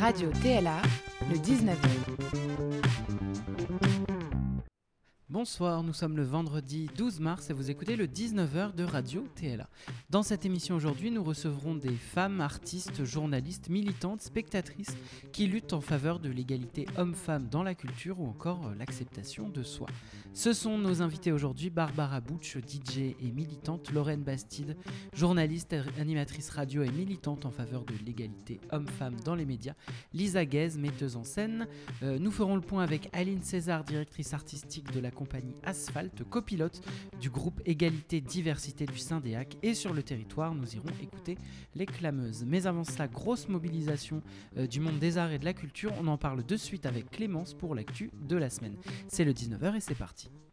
Radio TLA, le 19 Bonsoir, nous sommes le vendredi 12 mars et vous écoutez le 19h de Radio TLA. Dans cette émission aujourd'hui, nous recevrons des femmes, artistes, journalistes, militantes, spectatrices qui luttent en faveur de l'égalité homme-femme dans la culture ou encore euh, l'acceptation de soi. Ce sont nos invités aujourd'hui Barbara Butch, DJ et militante, Lorraine Bastide, journaliste, animatrice radio et militante en faveur de l'égalité homme-femme dans les médias, Lisa Guez, metteuse en scène. Euh, nous ferons le point avec Aline César, directrice artistique de la compagnie Asphalt, copilote du groupe Égalité Diversité du Syndéac. Et sur le territoire, nous irons écouter les clameuses. Mais avant cela, grosse mobilisation euh, du monde des arts et de la culture. On en parle de suite avec Clémence pour l'actu de la semaine. C'est le 19h et c'est parti.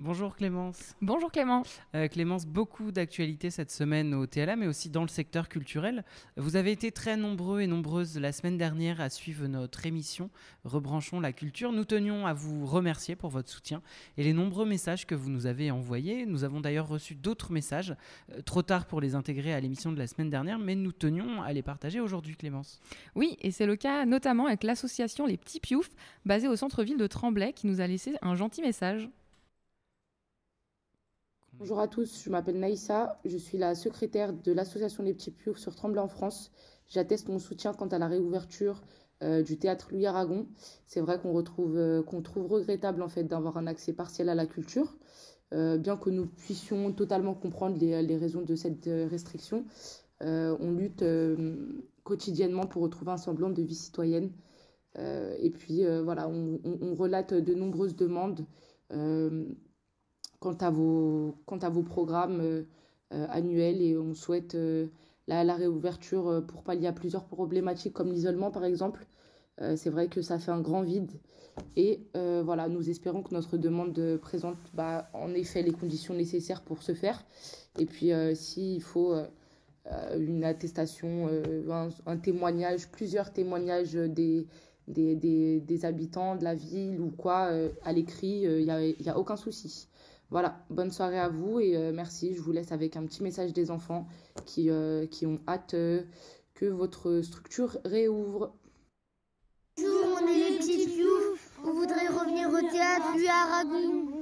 Bonjour Clémence. Bonjour Clément. Euh, Clémence, beaucoup d'actualités cette semaine au TLA, mais aussi dans le secteur culturel. Vous avez été très nombreux et nombreuses la semaine dernière à suivre notre émission Rebranchons la culture. Nous tenions à vous remercier pour votre soutien et les nombreux messages que vous nous avez envoyés. Nous avons d'ailleurs reçu d'autres messages, euh, trop tard pour les intégrer à l'émission de la semaine dernière, mais nous tenions à les partager aujourd'hui Clémence. Oui, et c'est le cas notamment avec l'association Les Petits Pioufs, basée au centre-ville de Tremblay, qui nous a laissé un gentil message. Bonjour à tous, je m'appelle Naïssa, je suis la secrétaire de l'association Les Petits Pioufs sur Tremblay en France. J'atteste mon soutien quant à la réouverture euh, du théâtre Louis Aragon. C'est vrai qu'on retrouve euh, qu'on trouve regrettable en fait d'avoir un accès partiel à la culture, euh, bien que nous puissions totalement comprendre les, raisons de cette restriction. On lutte quotidiennement pour retrouver un semblant de vie citoyenne. Et puis voilà, on, relate de nombreuses demandes quant à vos, quant à vos programmes euh, annuels et on souhaite euh, la, réouverture euh, pour pallier à plusieurs problématiques comme l'isolement par exemple. c'est vrai que ça fait un grand vide et voilà, nous espérons que notre demande présente bah, en effet les conditions nécessaires pour ce faire. Et puis s'il faut une attestation, un, un, témoignage, plusieurs témoignages des, des, des, des, habitants de la ville ou quoi à l'écrit, il n'y a, y a aucun souci. Voilà, bonne soirée à vous et euh, merci. Je vous laisse avec un petit message des enfants qui, euh, qui ont hâte euh, que votre structure réouvre. Bonjour, on est les petits pioufs. On voudrait revenir au théâtre, lui à Ragon.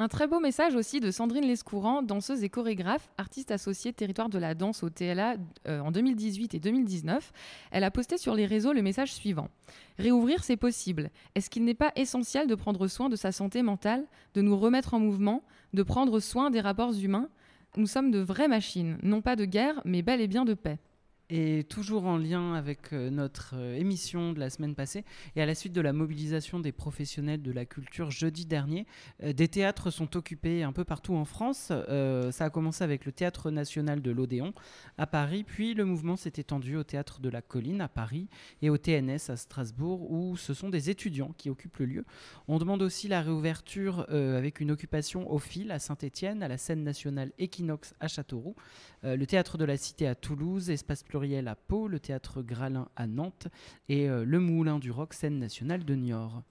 Un très beau message aussi de Sandrine Lescourant, danseuse et chorégraphe, artiste associée territoire de la danse au TLA euh, en 2018 et 2019. Elle a posté sur les réseaux le message suivant. Réouvrir, c'est possible. Est-ce qu'il n'est pas essentiel de prendre soin de sa santé mentale, de nous remettre en mouvement, de prendre soin des rapports humains? Nous sommes de vraies machines, non pas de guerre, mais bel et bien de paix. Et toujours en lien avec euh, notre euh, émission de la semaine passée, et à la suite de la mobilisation des professionnels de la culture jeudi dernier, euh, des théâtres sont occupés un peu partout en France. Ça a commencé avec le Théâtre national de l'Odéon à Paris, puis le mouvement s'est étendu au Théâtre de la Colline à Paris et au TNS à Strasbourg, où ce sont des étudiants qui occupent le lieu. On demande aussi la réouverture avec une occupation au fil à Saint-Étienne, à la scène nationale Equinox à Châteauroux, euh, le Théâtre de la Cité à Toulouse, Espace Pluriel le Théâtre Gralin à Nantes et euh, le Moulin du Rock, scène nationale de Niort.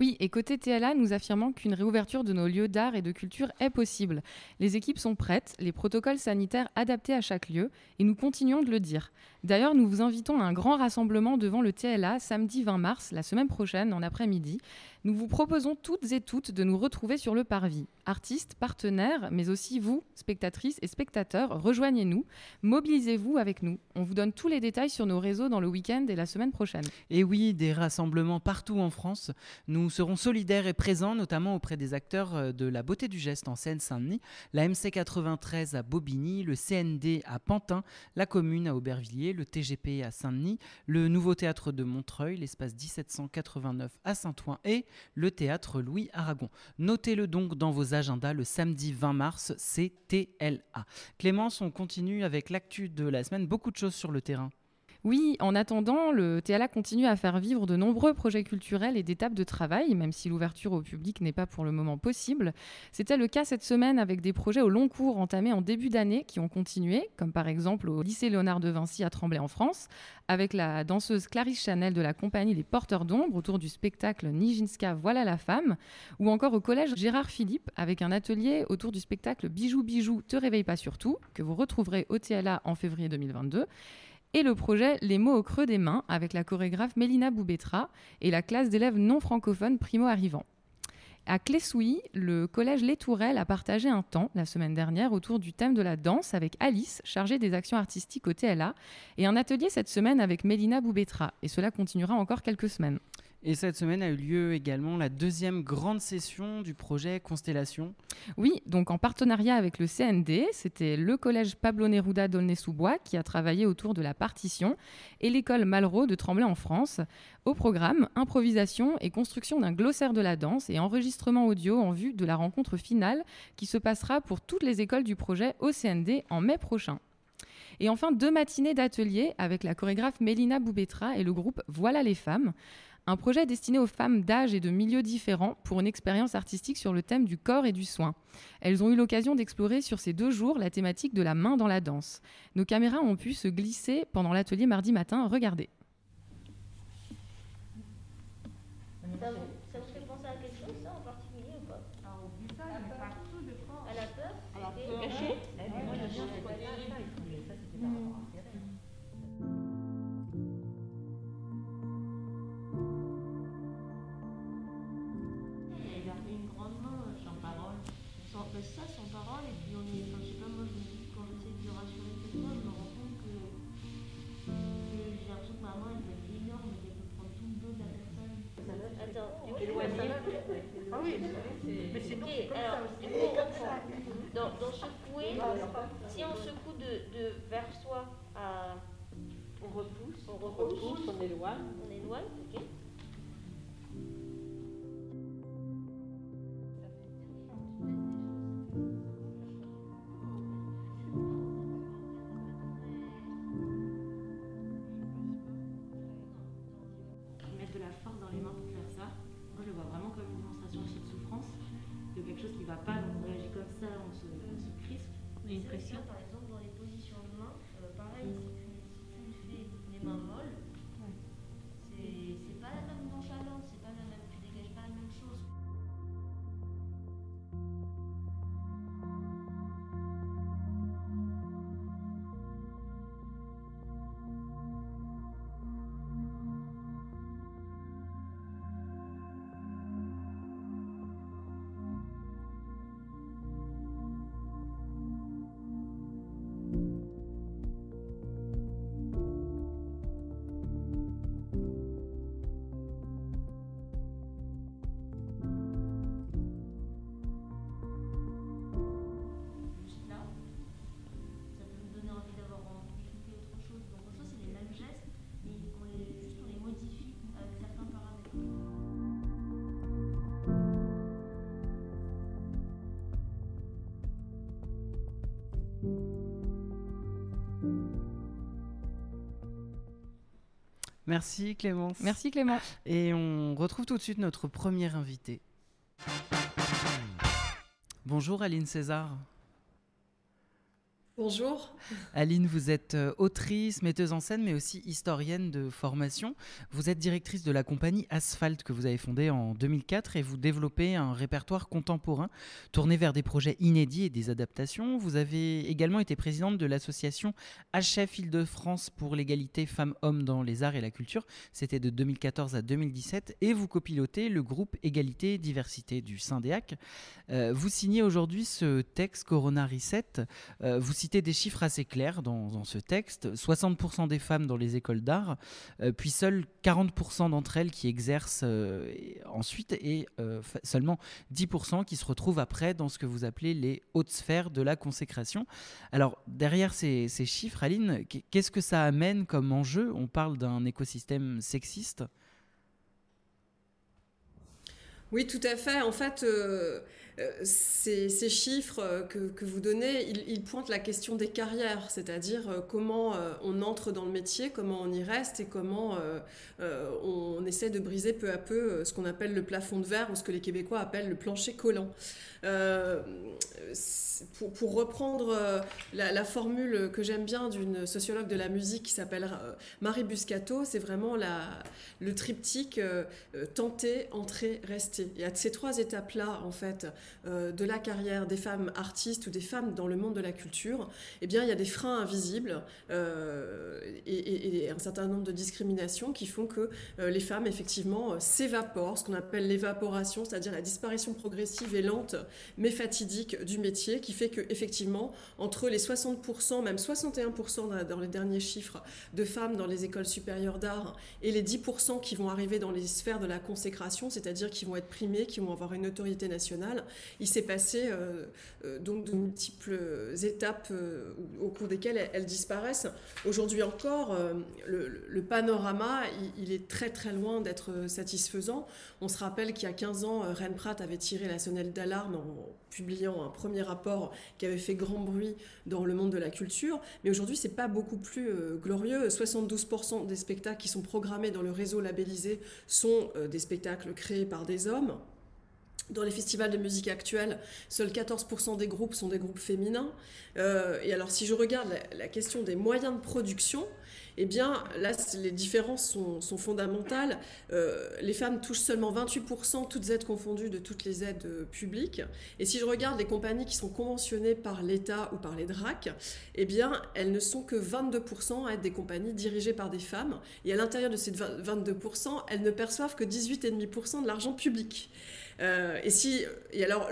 Oui, et côté TLA, nous affirmons qu'une réouverture de nos lieux d'art et de culture est possible. Les équipes sont prêtes, les protocoles sanitaires adaptés à chaque lieu, et nous continuons de le dire. D'ailleurs, nous vous invitons à un grand rassemblement devant le TLA samedi 20 mars, la semaine prochaine, en après-midi. Nous vous proposons toutes et toutes de nous retrouver sur le parvis. Artistes, partenaires, mais aussi vous, spectatrices et spectateurs, rejoignez-nous, mobilisez-vous avec nous. On vous donne tous les détails sur nos réseaux dans le week-end et la semaine prochaine. Et oui, des rassemblements partout en France. Nous serons solidaires et présents, notamment auprès des acteurs euh, de la beauté du geste en Seine-Saint-Denis, la MC93 à Bobigny, le CND à Pantin, la commune à Aubervilliers, le TGP à Saint-Denis, le nouveau théâtre de Montreuil, l'espace 1789 à Saint-Ouen et le théâtre Louis Aragon. Notez-le donc dans vos agendas le samedi 20 mars, c'est TLA. Clémence, on continue avec l'actu de la semaine, beaucoup de choses sur le terrain. Oui, en attendant, le TLA continue à faire vivre de nombreux projets culturels et des tables de travail, même si l'ouverture au public n'est pas pour le moment possible. C'était le cas cette semaine avec des projets au long cours entamés en début d'année qui ont continué, comme par exemple au lycée Léonard de Vinci à Tremblay en France, avec la danseuse Clarisse Chanel de la compagnie Les Porteurs d'Ombre autour du spectacle Nijinska Voilà la femme, ou encore au collège Gérard Philippe avec un atelier autour du spectacle Bijoux Bijoux Te réveille pas surtout, que vous retrouverez au TLA en février 2022 et le projet Les mots au creux des mains avec la chorégraphe Mélina Boubetra et la classe d'élèves non francophones primo-arrivants. À Clessouilly, le collège Les Tourelles a partagé un temps la semaine dernière autour du thème de la danse avec Alice, chargée des actions artistiques au TLA, et un atelier cette semaine avec Mélina Boubetra. Et cela continuera encore quelques semaines. Et cette semaine a eu lieu également la deuxième grande session du projet Constellation. Oui, donc en partenariat avec le CND, c'était le collège Pablo Neruda d'Aulnay-sous-Bois qui a travaillé autour de la partition et l'école Malraux de Tremblay en France. Au programme, improvisation et construction d'un glossaire de la danse et enregistrement audio en vue de la rencontre finale qui se passera pour toutes les écoles du projet au CND en mai prochain. Et enfin, deux matinées d'atelier avec la chorégraphe Mélina Boubetra et le groupe Voilà les femmes. Un projet destiné aux femmes d'âge et de milieux différents pour une expérience artistique sur le thème du corps et du soin. Elles ont eu l'occasion d'explorer sur ces deux jours la thématique de la main dans la danse. Nos caméras ont pu se glisser pendant l'atelier mardi matin. Regardez. On repousse, on on ok Merci Clémence. Merci Clément. Et on retrouve tout de suite notre premier invité. Bonjour Aline César. Bonjour. Aline, vous êtes euh, autrice, metteuse en scène, mais aussi historienne de formation. Vous êtes directrice de la compagnie Asphalt que vous avez fondée en 2004 et vous développez un répertoire contemporain tourné vers des projets inédits et des adaptations. Vous avez également été présidente de l'association HF Île-de-France pour l'égalité femmes-hommes dans les arts et la culture. C'était de 2014 à 2017 et vous copilotez le groupe Égalité Diversité du Syndéac. Euh, vous signez aujourd'hui ce texte Corona Reset. Euh, citez des chiffres assez clairs dans, ce texte. 60% des femmes dans les écoles d'art, euh, puis seuls 40% d'entre elles qui exercent euh, ensuite et euh, seulement 10% qui se retrouvent après dans ce que vous appelez les hautes sphères de la consécration. Alors derrière ces, chiffres, Aline, qu- qu'est-ce que ça amène comme enjeu? On parle d'un écosystème sexiste? Oui, tout à fait. En fait, ces, ces, chiffres euh, que, vous donnez, ils, pointent la question des carrières, c'est-à-dire euh, comment on entre dans le métier, comment on y reste et comment euh, on essaie de briser peu à peu ce qu'on appelle le plafond de verre ou ce que les Québécois appellent le plancher collant. Euh, pour, reprendre la, formule que j'aime bien d'une sociologue de la musique qui s'appelle Marie Buscato, c'est vraiment le triptyque tenter, entrer, rester. Il y a ces trois étapes-là, en fait, euh, de la carrière des femmes artistes ou des femmes dans le monde de la culture, eh bien, il y a des freins invisibles euh, et, un certain nombre de discriminations qui font que euh, les femmes, effectivement, s'évaporent, ce qu'on appelle l'évaporation, c'est-à-dire la disparition progressive et lente, mais fatidique du métier, qui fait que, effectivement, entre les 60%, même 61% dans les derniers chiffres de femmes dans les écoles supérieures d'art et les 10% qui vont arriver dans les sphères de la consécration, c'est-à-dire qui vont être primées, qui vont avoir une autorité nationale, il s'est passé euh, euh, donc de multiples étapes euh, au cours desquelles elles, disparaissent. Aujourd'hui encore, le, panorama, il, est très très loin d'être satisfaisant. On se rappelle qu'il y a 15 ans, Ren Pratt avait tiré la sonnette d'alarme en publiant un premier rapport qui avait fait grand bruit dans le monde de la culture. Mais aujourd'hui, c'est pas beaucoup plus glorieux. 72% des spectacles qui sont programmés dans le réseau labellisé sont des spectacles créés par des hommes. Dans les festivals de musique actuels, seuls 14% des groupes sont des groupes féminins. Euh, et alors, si je regarde la, question des moyens de production, eh bien, là, les différences sont, fondamentales. Euh, les femmes touchent seulement 28%, toutes aides confondues, de toutes les aides publiques. Et si je regarde les compagnies qui sont conventionnées par l'État ou par les DRAC, eh bien, elles ne sont que 22% à être des compagnies dirigées par des femmes. Et à l'intérieur de ces 22%, elles ne perçoivent que 18,5% de l'argent public. Euh, et si, et alors,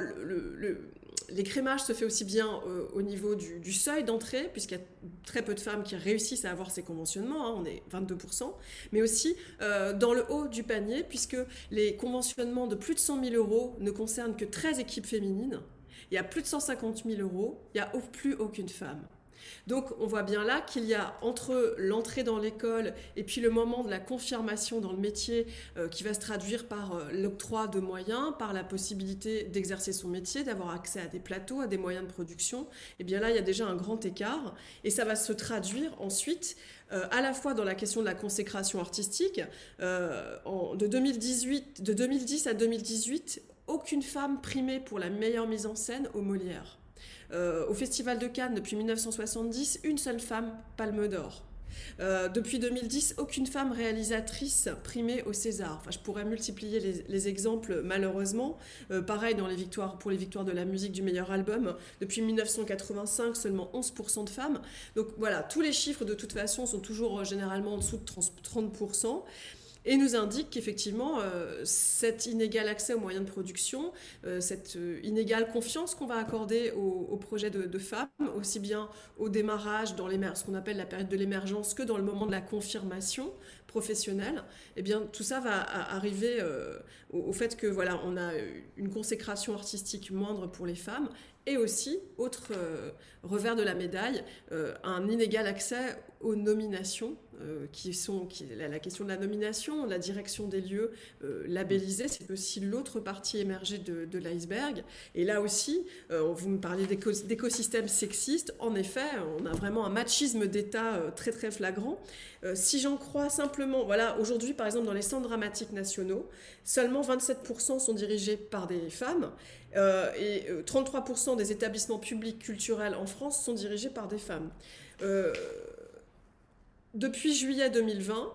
l'écrémage se fait aussi bien euh, au niveau du, du seuil d'entrée, puisqu'il y a très peu de femmes qui réussissent à avoir ces conventionnements, hein, on est 22%, mais aussi euh, dans le haut du panier, puisque les conventionnements de plus de 100 000 euros ne concernent que 13 équipes féminines. Il y a plus de 150 000 euros, il n'y a plus aucune femme. Donc on voit bien là qu'il y a entre l'entrée dans l'école et puis le moment de la confirmation dans le métier euh, qui va se traduire par euh, l'octroi de moyens, par la possibilité d'exercer son métier, d'avoir accès à des plateaux, à des moyens de production, et eh bien là il y a déjà un grand écart et ça va se traduire ensuite euh, à la fois dans la question de la consécration artistique. En, de, 2018, de 2010 à 2018, aucune femme primée pour la meilleure mise en scène au Molière. Euh, au Festival de Cannes, depuis 1970, une seule femme palme d'or. Euh, depuis 2010, aucune femme réalisatrice primée au César. Enfin, je pourrais multiplier les, les exemples, malheureusement. Euh, pareil dans les victoires, pour les victoires de la musique du meilleur album. Depuis 1985, seulement 11% de femmes. Donc voilà, tous les chiffres de toute façon sont toujours généralement en dessous de 30% et nous indique qu'effectivement, euh, cet inégal accès aux moyens de production, euh, cette euh, inégale confiance qu'on va accorder aux, projets de, femmes, aussi bien au démarrage, dans ce qu'on appelle la période de l'émergence, que dans le moment de la confirmation professionnelle, eh bien, tout ça va arriver au, au, fait que voilà, on a une consécration artistique moindre pour les femmes et aussi, autre euh, revers de la médaille, euh, un inégal accès aux nominations, euh, qui sont la, question de la nomination, la direction des lieux labellisés, c'est aussi l'autre partie émergée de, l'iceberg. Et là aussi, vous me parlez d'écosystèmes sexistes, en effet, on a vraiment un machisme d'État très très flagrant. si j'en crois simplement, voilà, aujourd'hui par exemple dans les centres dramatiques nationaux, seulement 27% sont dirigés par des femmes. Euh, et 33% des établissements publics culturels en France sont dirigés par des femmes. Euh, depuis juillet 2020,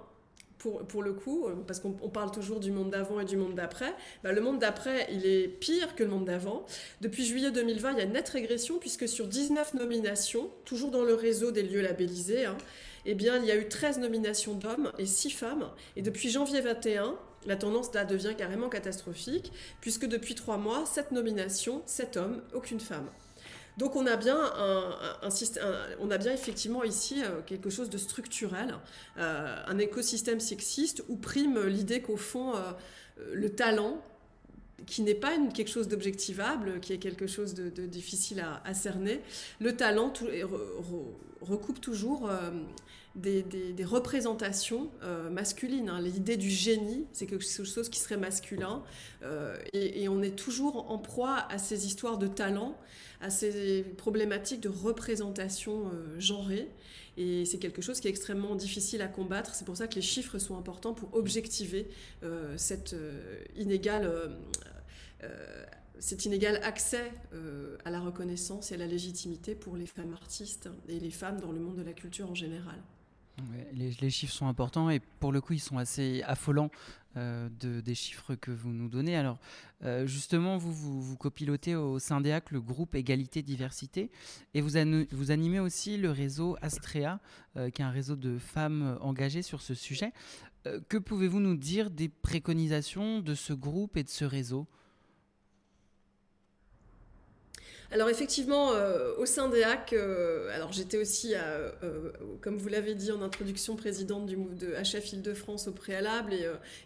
pour, pour, le coup, parce qu'on parle toujours du monde d'avant et du monde d'après, bah, le monde d'après, il est pire que le monde d'avant. Depuis juillet 2020, il y a une nette régression, puisque sur 19 nominations, toujours dans le réseau des lieux labellisés, hein, eh bien, il y a eu 13 nominations d'hommes et 6 femmes. Et depuis janvier 21, la tendance là devient carrément catastrophique, puisque depuis 3 mois, 7 nominations, 7 hommes, aucune femme. Donc on a bien, un, on a bien effectivement ici euh, quelque chose de structurel, euh, un écosystème sexiste où prime l'idée qu'au fond, euh, le talent qui n'est pas quelque chose d'objectivable, qui est quelque chose de, difficile à, cerner. Le talent recoupe toujours euh, des, représentations euh, masculines. Hein. L'idée du génie, c'est quelque chose qui serait masculin. Euh, et, on est toujours en proie à ces histoires de talent, à ces problématiques de représentation genrée. Et c'est quelque chose qui est extrêmement difficile à combattre. C'est pour ça que les chiffres sont importants pour objectiver cette inégale euh, cet inégal accès euh, à la reconnaissance et à la légitimité pour les femmes artistes et les femmes dans le monde de la culture en général. les, chiffres sont importants et pour le coup ils sont assez affolants euh, de, des chiffres que vous nous donnez. Alors justement vous, vous, copilotez au Syndéac le groupe Égalité Diversité et vous, vous animez aussi le réseau Astrea qui est un réseau de femmes engagées sur ce sujet. que pouvez-vous nous dire des préconisations de ce groupe et de ce réseau? Alors effectivement, euh, au sein des HAC, euh, alors j'étais aussi, euh, comme vous l'avez dit en introduction, présidente du de HF Île-de-France au préalable,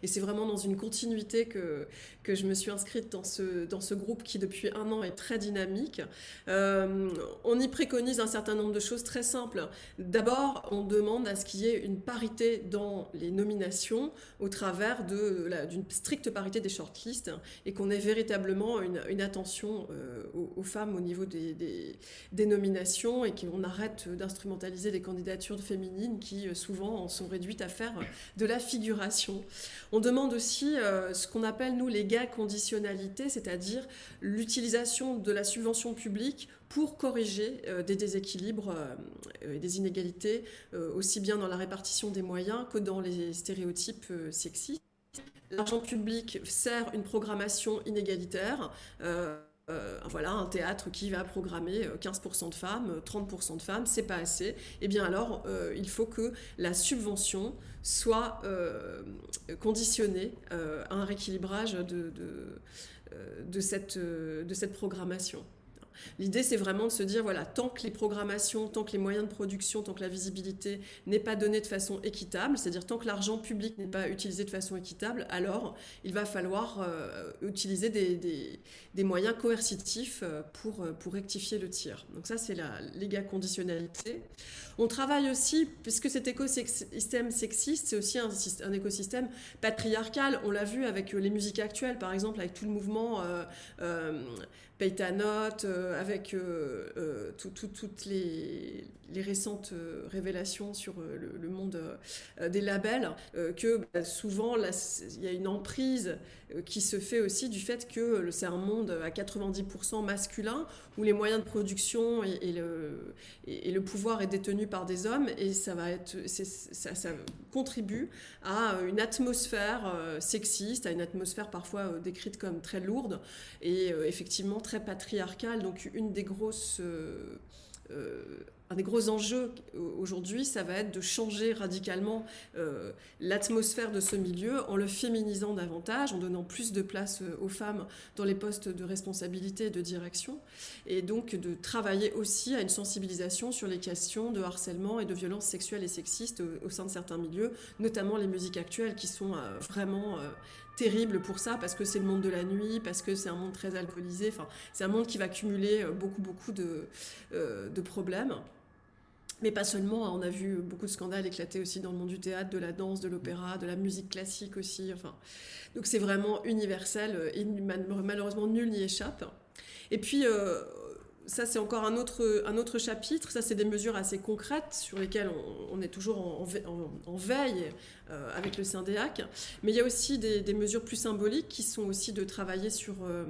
et, c'est vraiment dans une continuité que, je me suis inscrite dans ce, dans groupe qui depuis un an est très dynamique. on y préconise un certain nombre de choses très simples. D'abord, on demande à ce qu'il y ait une parité dans les nominations au travers d'une stricte parité des shortlists et qu'on ait véritablement une attention aux femmes au niveau des, des, nominations et qu'on arrête d'instrumentaliser des candidatures féminines qui euh, souvent en sont réduites à faire euh, de la figuration. On demande aussi euh, ce qu'on appelle nous les gains conditionnalités, c'est-à-dire l'utilisation de la subvention publique pour corriger des déséquilibres et des inégalités, aussi bien dans la répartition des moyens que dans les stéréotypes sexistes. L'argent public sert une programmation inégalitaire. Euh, voilà, un théâtre qui va programmer 15% euh, de femmes, 30% euh, de femmes, c'est pas assez. Eh bien alors, il faut que la subvention soit conditionnée à un rééquilibrage de cette programmation. L'idée, c'est vraiment de se dire, voilà, tant que les programmations, tant que les moyens de production, tant que la visibilité n'est pas donnée de façon équitable, c'est-à-dire tant que l'argent public n'est pas utilisé de façon équitable, alors il va falloir euh, utiliser des, moyens coercitifs euh, pour, euh, pour rectifier le tir. Donc ça, c'est la léga conditionnalité. On travaille aussi, puisque cet écosystème sexiste, c'est aussi un, écosystème patriarcal. On l'a vu avec les musiques actuelles, par exemple, avec tout le mouvement ta note, euh, avec euh, euh, toutes les, récentes révélations sur le, monde des labels, que bah, souvent il y a une emprise qui se fait aussi du fait que c'est un monde à 90% masculin, où les moyens de production et, le, pouvoir est détenu par des hommes, et ça, va être, ça, contribue à une atmosphère sexiste, à une atmosphère parfois décrite comme très lourde, et effectivement très patriarcale. Donc une des grosses... Euh, euh, un des gros enjeux aujourd'hui, ça va être de changer radicalement euh, l'atmosphère de ce milieu en le féminisant davantage, en donnant plus de place aux femmes dans les postes de responsabilité et de direction, et donc de travailler aussi à une sensibilisation sur les questions de harcèlement et de violences sexuelles et sexistes au, sein de certains milieux, notamment les musiques actuelles qui sont vraiment terrible pour ça parce que c'est le monde de la nuit, parce que c'est un monde très alcoolisé. Enfin, c'est un monde qui va cumuler euh, beaucoup, beaucoup euh, de problèmes. Mais pas seulement, hein. on a vu beaucoup de scandales éclater aussi dans le monde du théâtre, de la danse, de l'opéra, de la musique classique aussi. Enfin, donc c'est vraiment universel euh, et malheureusement nul n'y échappe. Et puis, ça, c'est encore un autre, un autre chapitre. Ça, c'est des mesures assez concrètes sur lesquelles on, est toujours en, veille euh, avec le Syndéac. Mais il y a aussi des, mesures plus symboliques qui sont aussi de travailler sur... Euh,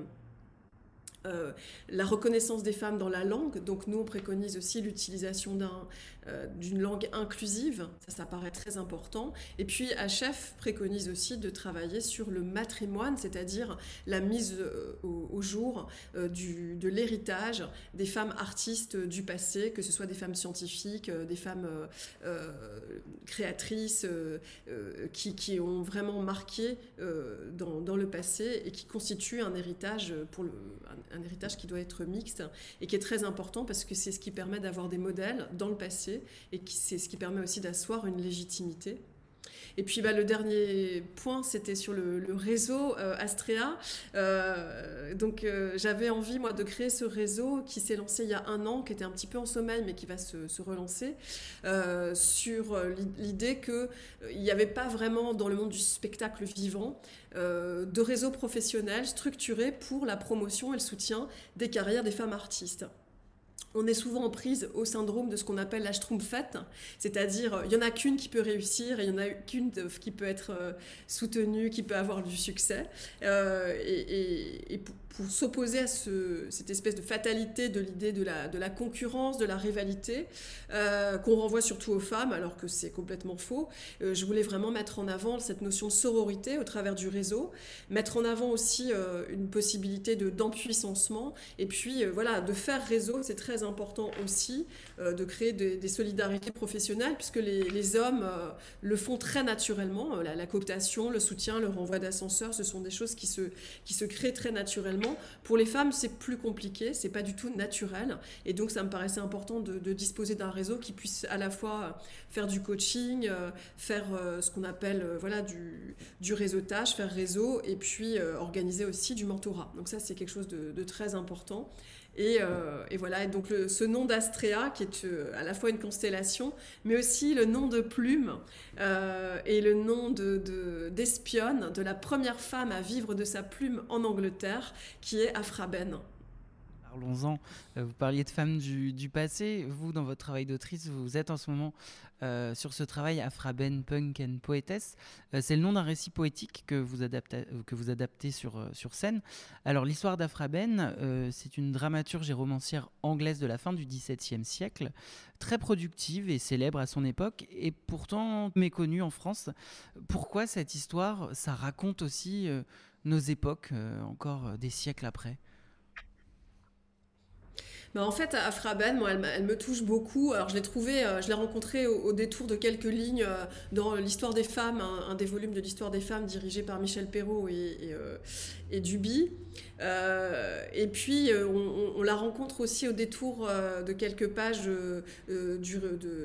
euh, la reconnaissance des femmes dans la langue. Donc nous, on préconise aussi l'utilisation d'un, euh, d'une langue inclusive. Ça, ça paraît très important. Et puis, HF préconise aussi de travailler sur le matrimoine, c'est-à-dire la mise euh, au, jour du, de l'héritage des femmes artistes du passé, que ce soit des femmes scientifiques, des femmes créatrices, qui, ont vraiment marqué dans, le passé et qui constituent un héritage pour un héritage qui doit être mixte et qui est très important parce que c'est ce qui permet d'avoir des modèles dans le passé et c'est ce qui permet aussi d'asseoir une légitimité. Et puis bah, le dernier point, c'était sur le, réseau euh, Astrea. Euh, donc euh, j'avais envie, moi, de créer ce réseau qui s'est lancé il y a un an, qui était un petit peu en sommeil, mais qui va se, relancer, sur l'idée qu'il n'y avait pas vraiment dans le monde du spectacle vivant de réseau professionnel structuré pour la promotion et le soutien des carrières des femmes artistes on est souvent en prise au syndrome de ce qu'on appelle la Schtroumpfette, c'est-à-dire euh, il y en a qu'une qui peut réussir et il y en a qu'une qui peut être euh, soutenue, qui peut avoir du succès. Euh, et, pour, s'opposer à cette espèce de fatalité de l'idée de la, concurrence, de la rivalité, qu'on renvoie surtout aux femmes, alors que c'est complètement faux, je voulais vraiment mettre en avant cette notion de sororité au travers du réseau, mettre en avant aussi une possibilité d'empuissancement, et puis voilà, de faire réseau, c'est très important aussi euh, de créer des, solidarités professionnelles, puisque les, hommes euh, le font très naturellement. Euh, la, cooptation, le soutien, le renvoi d'ascenseurs, ce sont des choses qui se, qui se créent très naturellement. Pour les femmes, c'est plus compliqué, c'est pas du tout naturel. Et donc, ça me paraissait important de, disposer d'un réseau qui puisse à la fois faire du coaching, faire ce qu'on appelle voilà, du, du réseautage, faire réseau, et puis organiser aussi du mentorat. Donc ça, c'est quelque chose de très important. Euh, et, voilà, donc ce nom d'Astrea, qui est euh, à la fois une constellation, mais aussi le nom de Plume euh, et le nom d'espionne de, de, la première femme à vivre de sa plume en Angleterre, qui est Afraben. Parlons-en. Vous parliez de femmes du, passé. Vous, dans votre travail d'autrice, vous êtes en ce moment euh, sur ce travail Afraben, Punk and Poetess. Euh, c'est le nom d'un récit poétique que vous adaptez, euh, que vous adaptez sur, sur scène. Alors l'histoire d'Afraben, c'est une dramaturge et romancière anglaise de la fin du XVIIe siècle, très productive et célèbre à son époque, et pourtant méconnue en France. Pourquoi cette histoire, ça raconte aussi nos époques, encore des siècles après bah, en fait, Afraben, moi, elle, me touche beaucoup. Alors, je l'ai trouvé, euh, je l'ai rencontrée au, détour de quelques lignes euh, dans l'histoire des femmes, un, des volumes de l'histoire des femmes dirigé par Michel Perrault et, et, euh, et Duby. Et puis, on, la rencontre aussi au détour de quelques pages du,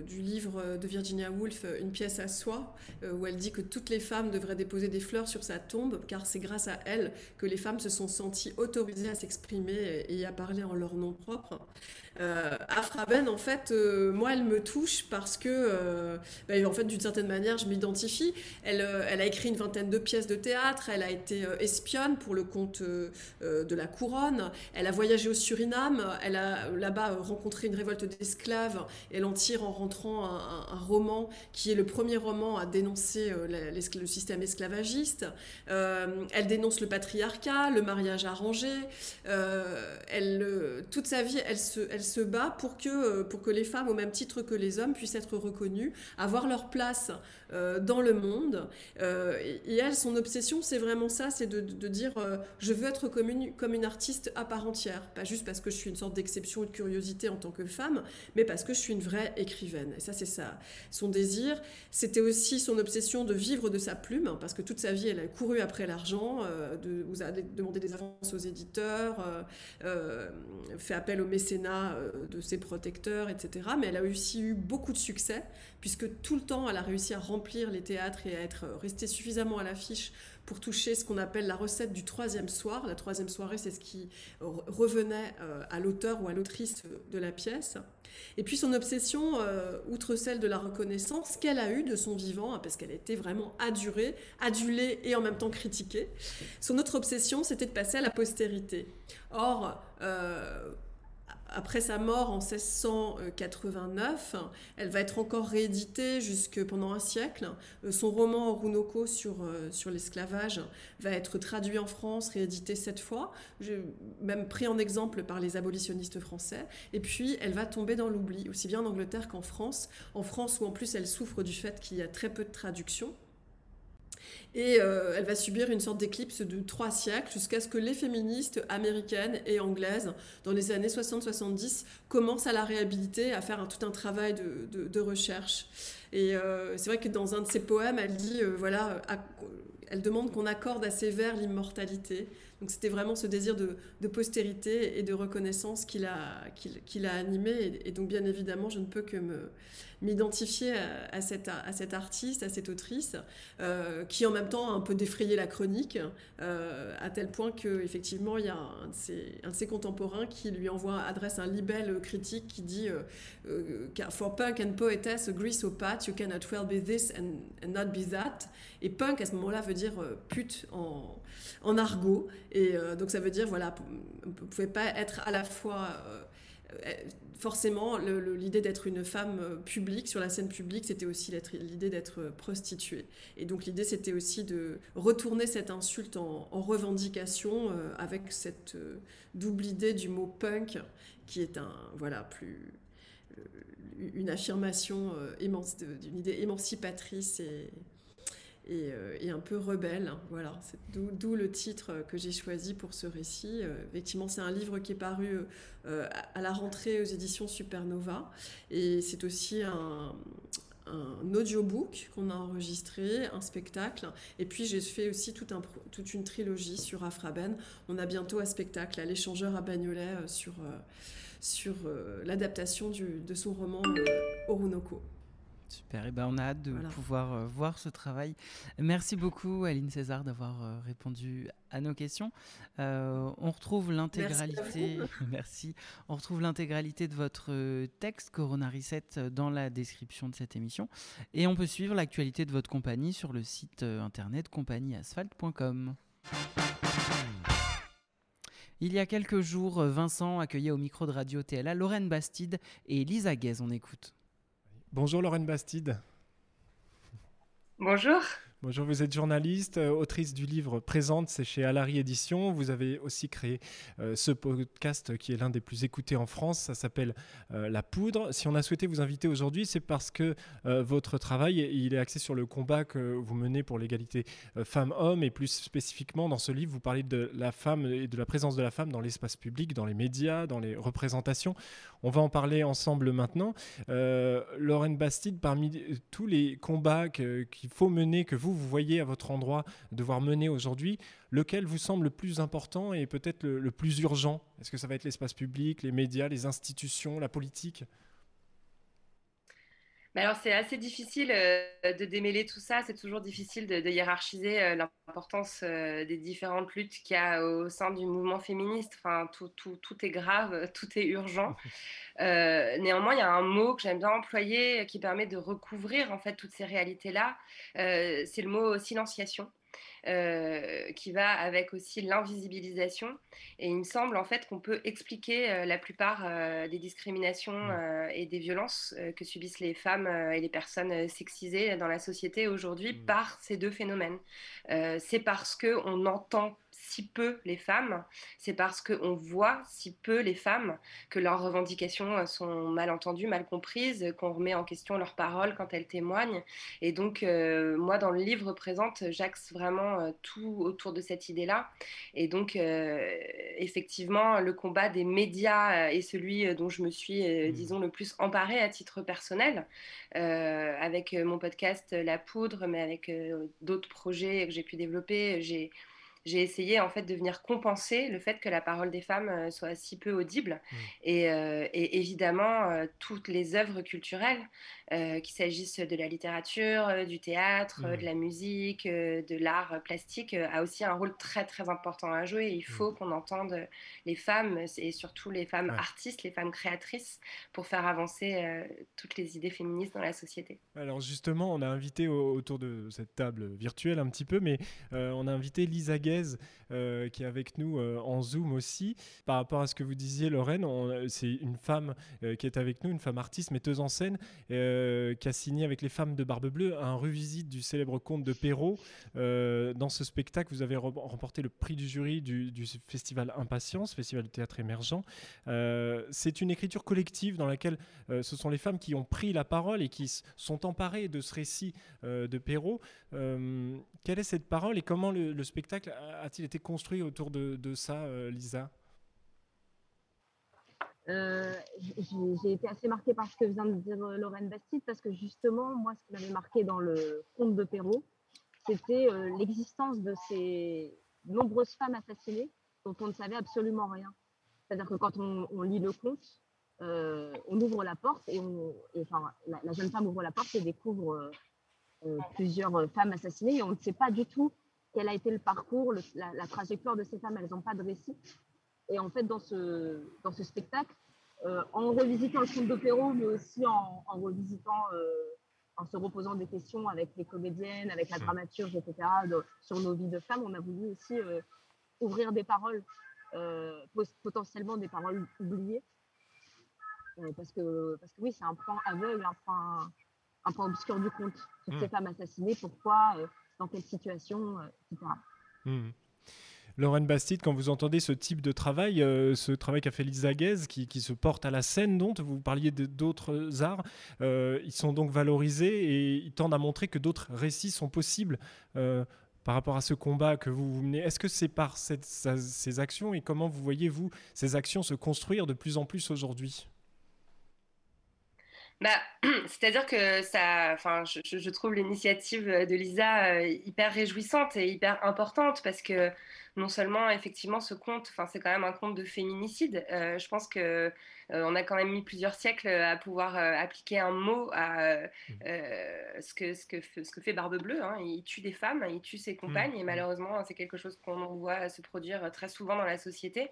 du, livre de Virginia Woolf, Une pièce à soi, où elle dit que toutes les femmes devraient déposer des fleurs sur sa tombe, car c'est grâce à elle que les femmes se sont senties autorisées à s'exprimer et à parler en leur nom propre. Euh, Afraben, en fait, euh, moi, elle me touche parce que, euh, bah, en fait, d'une certaine manière, je m'identifie. Elle, elle, a écrit une vingtaine de pièces de théâtre, elle a été espionne pour le compte de la couronne, elle a voyagé au Suriname, elle a là-bas rencontré une révolte d'esclaves, elle en tire en rentrant un, roman qui est le premier roman à dénoncer le système esclavagiste. elle dénonce le patriarcat, le mariage arrangé. elle, toute sa vie, elle se, se bat pour que, euh, pour que les femmes, au même titre que les hommes, puissent être reconnues, avoir leur place euh, dans le monde. Euh, et, elle, son obsession, c'est vraiment ça, c'est de, dire je veux être comme une, comme une artiste à part entière. Pas juste parce que je suis une sorte d'exception ou de curiosité en tant que femme, mais parce que je suis une vraie écrivaine. Et ça, c'est ça. Son désir, c'était aussi son obsession de vivre de sa plume, hein, parce que toute sa vie, elle a couru après l'argent, de, vous a demandé des avances aux éditeurs, fait appel au mécénat de ses protecteurs, etc. Mais elle a aussi eu beaucoup de succès, puisque tout le temps, elle a réussi à remplir les théâtres et à être euh, restée suffisamment à l'affiche pour toucher ce qu'on appelle la recette du troisième soir. La troisième soirée, c'est ce qui revenait euh, à l'auteur ou à l'autrice de la pièce. Et puis son obsession, outre celle de la reconnaissance qu'elle a eue de son vivant, hein, parce qu'elle était vraiment adurée, adulée et en même temps critiquée, son autre obsession, c'était de passer à la postérité. Or, après sa mort en 1689, elle va être encore rééditée jusque pendant un siècle. Euh, son roman Runoko sur, euh, sur l'esclavage va être traduit en France, réédité sept fois, même pris en exemple par les abolitionnistes français. Et puis, elle va tomber dans l'oubli, aussi bien en Angleterre qu'en France. En France, où en plus elle souffre du fait qu'il y a très peu de traductions. Et euh, elle va subir une sorte d'éclipse de trois siècles jusqu'à ce que les féministes américaines et anglaises, dans les années 60-70, commencent à la réhabiliter, à faire tout un travail de, recherche. Et euh, c'est vrai que dans un de ses poèmes, elle dit, euh, voilà, elle demande qu'on accorde à ses vers l'immortalité. Donc c'était vraiment ce désir de, postérité et de reconnaissance qui l'a qui, animé. Et, donc bien évidemment, je ne peux que me, m'identifier à, cette, à cette artiste, à cette autrice, euh, qui en même temps a un peu défrayé la chronique, euh, à tel point qu'effectivement, il y a un de, ses, contemporains qui lui envoie, adresse un libelle critique qui dit euh, For punk and poetess agree so pat, you cannot well be this and, and not be that. Et punk, à ce moment-là, veut dire pute en, en argot. Et donc ça veut dire, voilà, vous ne pouvez pas être à la fois forcément, l'idée d'être une femme euh, publique, sur la scène publique, c'était aussi l'idée d'être prostituée. Et donc l'idée, c'était aussi de retourner cette insulte en, revendication euh, avec cette euh, double idée du mot punk, qui est un, voilà, plus, une affirmation, d'une idée émancipatrice et, euh, et, un peu rebelle. Voilà, d'où le titre que j'ai choisi pour ce récit. Euh, effectivement, c'est un livre qui est paru euh, à la rentrée aux éditions Supernova, et c'est aussi un, audiobook qu'on a enregistré, un spectacle, et puis j'ai fait aussi toute une trilogie sur Afraben. On a bientôt un spectacle à l'échangeur à Bagnolet sur, sur l'adaptation de son roman Orunoko. Super, et eh ben on a hâte de pouvoir euh, voir ce travail. Merci beaucoup Aline César d'avoir euh, répondu à nos questions. Euh, on retrouve l'intégralité. Merci, On retrouve l'intégralité de votre texte Corona Reset dans la description de cette émission, et on peut suivre l'actualité de votre compagnie sur le site internet compagnieasphalt.com. Il y a quelques jours, Vincent accueillait au micro de Radio TLA Lorraine Bastide et Lisa Guez. On écoute. Bonjour Lorraine Bastide. Bonjour. Bonjour, vous êtes journaliste, euh, autrice du livre Présente, c'est chez Alary Édition. Vous avez aussi créé euh, ce podcast qui est l'un des plus écoutés en France. Ça s'appelle euh, La Poudre. Si on a souhaité vous inviter aujourd'hui, c'est parce que votre travail, il est axé sur le combat que vous menez pour l'égalité femmes-hommes. Et plus spécifiquement, dans ce livre, vous parlez de la femme et de la présence de la femme dans l'espace public, dans les médias, dans les représentations. On va en parler ensemble maintenant. Lorraine Bastide, parmi tous les combats qu'il faut mener, que vous vous, voyez à votre endroit devoir mener aujourd'hui, lequel vous semble le plus important et peut-être le, plus urgent? Est-ce que ça va être l'espace public, les médias, les institutions, la politique? Alors c'est assez difficile euh, de démêler tout ça, c'est toujours difficile de, hiérarchiser euh, l'importance euh, des différentes luttes qu'il y a au sein du mouvement féministe. Enfin, tout, tout, tout est grave, tout est urgent. néanmoins, il y a un mot que j'aime bien employer qui permet de recouvrir en fait toutes ces réalités-là. c'est le mot silenciation. Euh, qui va avec aussi l'invisibilisation. Et il me semble en fait qu'on peut expliquer euh, la plupart euh, des discriminations et des violences que subissent les femmes et les personnes sexisées dans la société aujourd'hui mmh. par ces deux phénomènes. C'est parce qu'on entend si peu les femmes, c'est parce qu'on voit si peu les femmes que leurs revendications euh, sont mal entendues, mal comprises, qu'on remet en question leurs paroles quand elles témoignent. Et donc, euh, moi, dans le livre présente, j'axe vraiment euh, tout autour de cette idée-là. Et donc, effectivement, le combat des médias est celui dont je me suis, mmh. disons, le plus emparée à titre personnel, avec mon podcast La Poudre, mais avec d'autres projets que j'ai pu développer. J'ai j'ai essayé en fait de venir compenser le fait que la parole des femmes euh, soit si peu audible. Mmh. Euh, et, évidemment, euh, toutes les œuvres culturelles, qu'il s'agisse de la littérature, du théâtre, de mmh. la musique, de l'art plastique, a aussi un rôle très très important à jouer. Il mmh. faut qu'on entende les femmes et surtout les femmes artistes, les femmes créatrices, pour faire avancer toutes les idées féministes dans la société. Alors justement, on a invité autour de cette table virtuelle un petit peu, mais on a invité Lisa euh, qui est avec nous euh, en Zoom aussi. Par rapport à ce que vous disiez, Lorraine, c'est une femme euh, qui est avec nous, une femme artiste, metteuse en scène, qui a signé avec les femmes de Barbe Bleue un revisite du célèbre conte de Perrault. dans ce spectacle, vous avez remporté le prix du jury du, festival Impatience, festival de théâtre émergent. c'est une écriture collective dans laquelle ce sont les femmes qui ont pris la parole et qui sont emparées de ce récit de Perrault. quelle est cette parole et comment le spectacle a-t-il été construit autour de, ça, euh, Lisa? Euh, J'ai été assez marquée par ce que vient de dire euh, Lorraine Bastide, parce que justement, moi, ce qui m'avait marqué dans le conte de Perrault, c'était l'existence de ces nombreuses femmes assassinées dont on ne savait absolument rien. C'est-à-dire que quand on, lit le conte, on ouvre la porte et, enfin, la, jeune femme ouvre la porte et découvre plusieurs femmes assassinées et on ne sait pas du tout quel a été le parcours, la, trajectoire de ces femmes. Elles n'ont pas de récit. Et en fait, dans ce, dans ce spectacle, euh, en revisitant le conte d'opéra, mais aussi en, en revisitant, euh, en se reposant des questions avec les comédiennes, avec la dramaturge, etc., sur nos vies de femmes, on a voulu aussi euh, ouvrir des paroles, potentiellement des paroles oubliées. parce, que, parce que oui, c'est un point aveugle, un point, un point obscur du conte. Toutes hmm. ces femmes assassinées, pourquoi, dans quelle situation, etc. Lorraine Bastide, quand vous entendez ce type de travail, euh, ce travail qu'a fait Lisa Guez, qui, se porte à la scène, dont vous parliez d'autres arts, euh, ils sont donc valorisés et ils tendent à montrer que d'autres récits sont possibles. Euh, par rapport à ce combat que vous, menez, est-ce que c'est par ces actions et comment vous voyez, vous, ces actions se construire de plus en plus aujourd'hui? Bah, c'est-à-dire que ça, enfin, je trouve l'initiative de Lisa hyper réjouissante et hyper importante parce que non seulement effectivement ce conte, enfin c'est quand même un conte de féminicide. Euh, je pense que euh, on a quand même mis plusieurs siècles à pouvoir euh, appliquer un mot à mmh. ce que ce que ce que fait Barbe Bleue. Hein. Il tue des femmes, il tue ses compagnes et mmh. malheureusement c'est quelque chose qu'on voit se produire très souvent dans la société.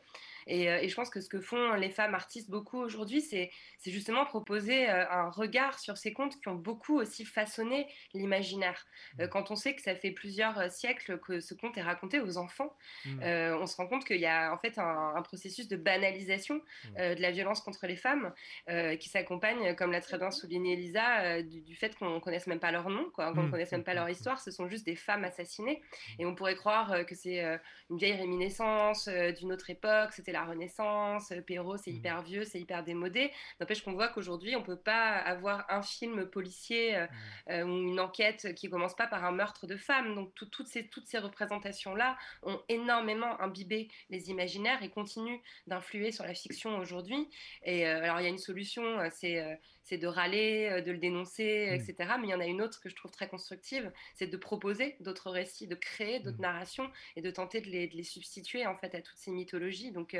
Et, et, je pense que ce que font les femmes artistes beaucoup aujourd'hui, c'est justement proposer un regard sur ces contes qui ont beaucoup aussi façonné l'imaginaire. Mmh. Quand on sait que ça fait plusieurs siècles que ce conte est raconté aux enfants, Mmh. Euh, on se rend compte qu'il y a en fait un, processus de banalisation mmh. euh, de la violence contre les femmes euh, qui s'accompagne, comme l'a très bien souligné Elisa, du, fait qu'on ne connaisse même pas leur nom, qu'on ne mmh. connaisse même pas leur histoire. Ce sont juste des femmes assassinées. Et on pourrait croire que c'est une vieille réminiscence d'une autre époque, c'était la Renaissance, Perrault c'est hyper vieux, c'est hyper démodé. N'empêche qu'on voit qu'aujourd'hui on ne peut pas avoir un film policier ou une enquête qui commence pas par un meurtre de femme. Donc toutes ces, toutes ces représentations-là ont énormément énormément imbibé les imaginaires et continue d'influer sur la fiction aujourd'hui. Et euh, alors, il y a une solution, euh, c'est euh, c'est de râler, de le dénoncer, mmh. etc. Mais il y en a une autre que je trouve très constructive, c'est de proposer d'autres récits, de créer d'autres mmh. narrations et de tenter de les, de les, substituer en fait à toutes ces mythologies. Donc,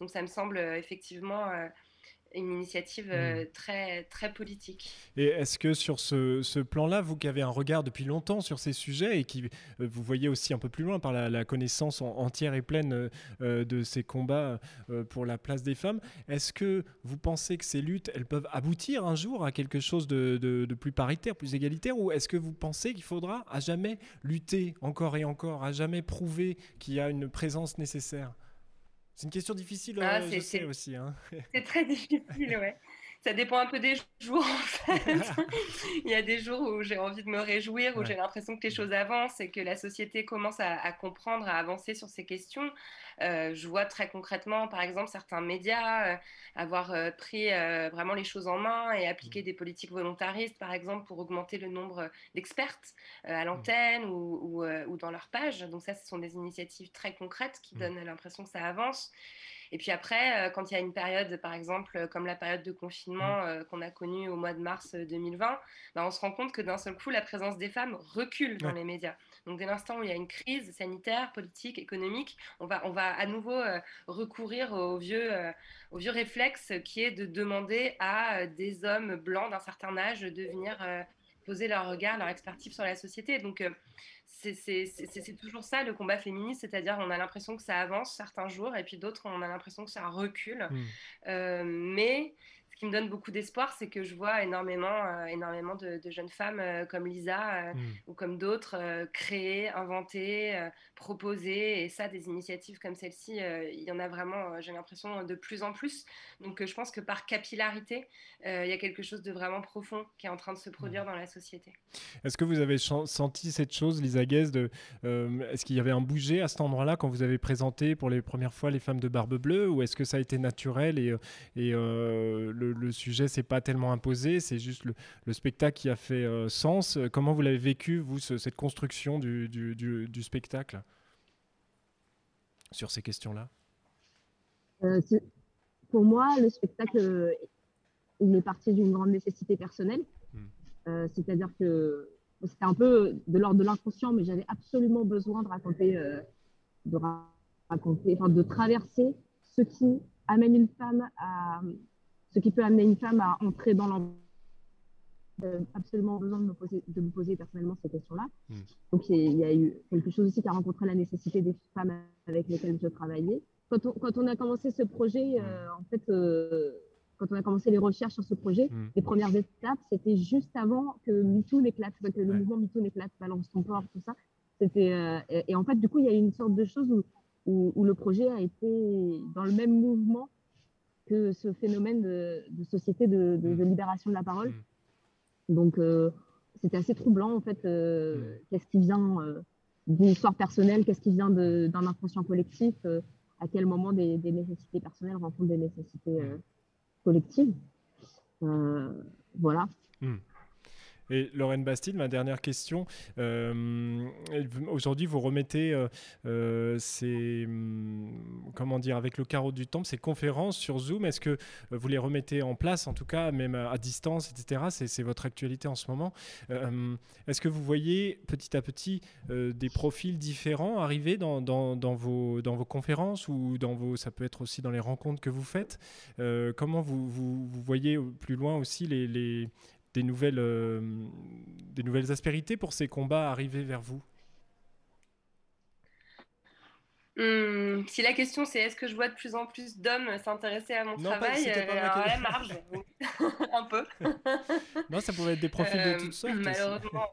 donc ça me semble effectivement une initiative euh, hmm. très, très politique. Et est-ce que sur ce, ce plan-là, vous qui avez un regard depuis longtemps sur ces sujets et qui euh, vous voyez aussi un peu plus loin par la, connaissance entière et pleine euh, de ces combats pour la place des femmes, est-ce que vous pensez que ces luttes, elles peuvent aboutir un jour à quelque chose de, de, de plus paritaire, plus égalitaire, ou est-ce que vous pensez qu'il faudra à jamais lutter encore et encore, à jamais prouver qu'il y a une présence nécessaire? C'est une question difficile, ah, euh, je sais aussi. Hein. C'est très difficile, ouais ça dépend un peu des jours en fait. Il y a des jours où j'ai envie de me réjouir, où j'ai l'impression que les choses avancent et que la société commence à, comprendre, à avancer sur ces questions. Euh, je vois très concrètement, par exemple, certains médias euh, avoir euh, pris vraiment les choses en main et appliquer mmh. des politiques volontaristes, par exemple, pour augmenter le nombre d'expertes à mmh. l'antenne ou, ou, dans leur page. Donc ça, ce sont des initiatives très concrètes qui mmh. donnent l'impression que ça avance. Et puis après, euh, quand il y a une période, par exemple, euh, comme la période de confinement mmh. euh, qu'on a connue au mois de mars 2020, bah, on se rend compte que d'un seul coup, la présence des femmes recule dans les médias. Donc dès l'instant où il y a une crise sanitaire, politique, économique, on va, on va à nouveau recourir au vieux, au vieux réflexe qui est de demander à des hommes blancs d'un certain âge de venir poser leur regard, leur expertise sur la société. Donc c'est toujours ça le combat féministe, c'est-à-dire on a l'impression que ça avance certains jours et puis d'autres on a l'impression que ça recule. Mmh. Euh, mais qui me donne beaucoup d'espoir, c'est que je vois énormément, euh, énormément de, jeunes femmes euh, comme Lisa euh, mm. ou comme d'autres créer, inventer, proposer. Et ça, des initiatives comme celle-ci, il y en a vraiment, j'ai l'impression, de plus en plus. Donc je pense que par capillarité, il y a quelque chose de vraiment profond qui est en train de se produire mm. dans la société. Est-ce que vous avez senti cette chose, Lisa Guez, de, est-ce qu'il y avait un bouger à cet endroit-là quand vous avez présenté pour les premières fois les femmes de Barbe Bleue ou est-ce que ça a été naturel et, et le le, sujet s'est pas tellement imposé, c'est juste le, spectacle qui a fait euh, sens. Comment vous l'avez vécu, vous, cette construction du, spectacle sur ces questions-là? Euh, Pour moi, le spectacle, il est parti d'une grande nécessité personnelle. Hmm. Euh, c'est-à-dire que c'était un peu de l'ordre de l'inconscient, mais j'avais absolument besoin de raconter, de raconter, enfin, de traverser ce qui amène une femme à, ce qui peut amener une femme à entrer dans l'environnement absolument besoin de me poser, de me poser personnellement ces questions-là. Hmm. Donc, il y, a eu quelque chose aussi qui a rencontré la nécessité des femmes avec lesquelles je travaillais. Quand on, quand on a commencé ce projet, euh, hmm. en fait, euh, quand on a commencé les recherches sur ce projet, hmm. les premières étapes, c'était juste avant que MeToo n'éclate, que le mouvement MeToo n'éclate, balance ton corps, tout ça. C'était, euh, et, en fait, du coup, il y a eu une sorte de chose où, où, le projet a été dans le même mouvement que ce phénomène de, de société de, de, libération de la parole. Donc, euh, c'était assez troublant, en fait. Euh, mm. Qu'est-ce qui vient euh, d'une histoire personnelle Qu'est-ce qui vient d'un inconscient collectif À quel moment des, nécessités personnelles rencontrent des nécessités collectives Voilà. Et Lorraine Bastide, ma dernière question. Euh, aujourd'hui, vous remettez euh, euh, ces, hum, comment dire, avec le carreau du temple, ces conférences sur Zoom. Est-ce que vous les remettez en place, en tout cas, même à distance, etc. C'est votre actualité en ce moment. Est-ce que vous voyez petit à petit des profils différents arriver dans, vos, conférences ou dans vos, ça peut être aussi dans les rencontres que vous faites? Comment vous, voyez plus loin aussi les des nouvelles, euh, des nouvelles aspérités pour ces combats arrivés vers vous? Hum, si la question c'est est-ce que je vois de plus en plus d'hommes s'intéresser à mon travail, pas, euh, la marge, un peu. non, ça pourrait être des profils de toutes sortes. Malheureusement,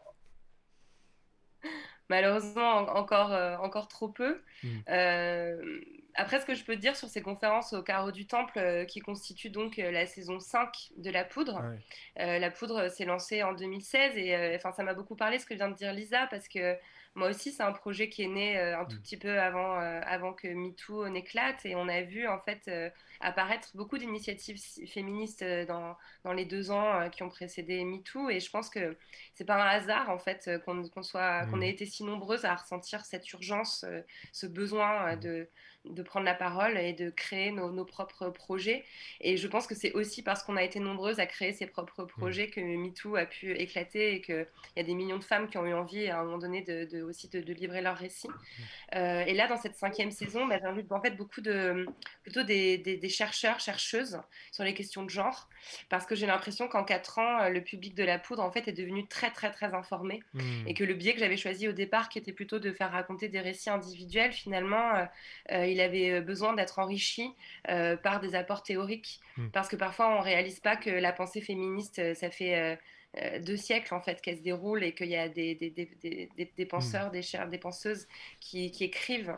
malheureusement encore, euh, encore trop peu. Hmm. Euh, après, ce que je peux dire sur ces conférences au carreau du temple, euh, qui constituent donc la saison 5 de La Poudre. la Poudre s'est lancée en 2016 et enfin, ça m'a beaucoup parlé ce que vient de dire Lisa parce que moi aussi, c'est un projet qui est né un tout hmm. petit peu avant, avant que MeToo n'éclate et on a vu en fait apparaître beaucoup d'initiatives féministes euh, dans, dans, les deux ans euh, qui ont précédé MeToo. Et je pense que c'est pas un hasard, en fait, euh, qu'on soit qu'on mmh. ait été si nombreuses à ressentir cette urgence, ce besoin mmh. de, de prendre la parole et de créer nos, nos propres projets. Et je pense que c'est aussi parce qu'on a été nombreuses à créer ces propres mmh. projets que MeToo a pu éclater et qu'il y a des millions de femmes qui ont eu envie à un moment donné de, de aussi de, livrer leur récit. et là, dans cette cinquième saison, bah, j'ai vu en fait beaucoup de plutôt des, des chercheurs, chercheuses sur les questions de genre, parce que j'ai l'impression qu'en quatre ans, euh, le public de la poudre, en fait, est devenu très, très, très informé, mmh. et que le biais que j'avais choisi au départ, qui était plutôt de faire raconter des récits individuels, finalement, euh, euh, il avait besoin d'être enrichi par des apports théoriques, mmh. parce que parfois, on réalise pas que la pensée féministe, ça fait... deux siècles en fait qu'elle se déroule et qu'il y a des, des, des, des penseurs, mmh. des, penseuses qui, qui écrivent,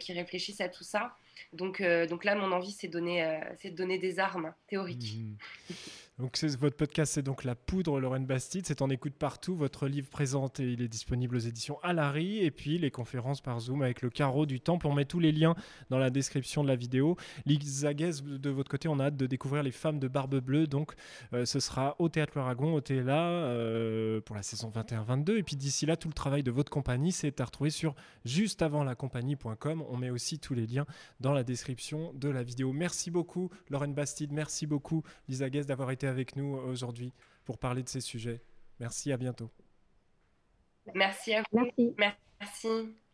qui réfléchissent à tout ça. Donc, euh, donc là, mon envie, c'est donner, euh, de donner des armes théoriques. Mmh. Donc votre podcast, c'est donc La Poudre, Lorraine Bastide. C'est en écoute partout. Votre livre présente et il est disponible aux éditions Alary. Et puis les conférences par Zoom avec le carreau du temple. On met tous les liens dans la description de la vidéo. Lisa de votre côté, on a hâte de découvrir les femmes de Barbe Bleue. Donc euh, ce sera au Théâtre Aragon, au TLA, euh, pour la saison 21-22. Et puis d'ici là, tout le travail de votre compagnie, c'est à retrouver sur justeavantlacompagnie.com. On met aussi tous les liens dans la description de la vidéo. Merci beaucoup, Lorraine Bastide. Merci beaucoup, Lisa Guez, d'avoir été avec nous aujourd'hui pour parler de ces sujets. Merci, à bientôt. Merci à vous. Merci. Merci.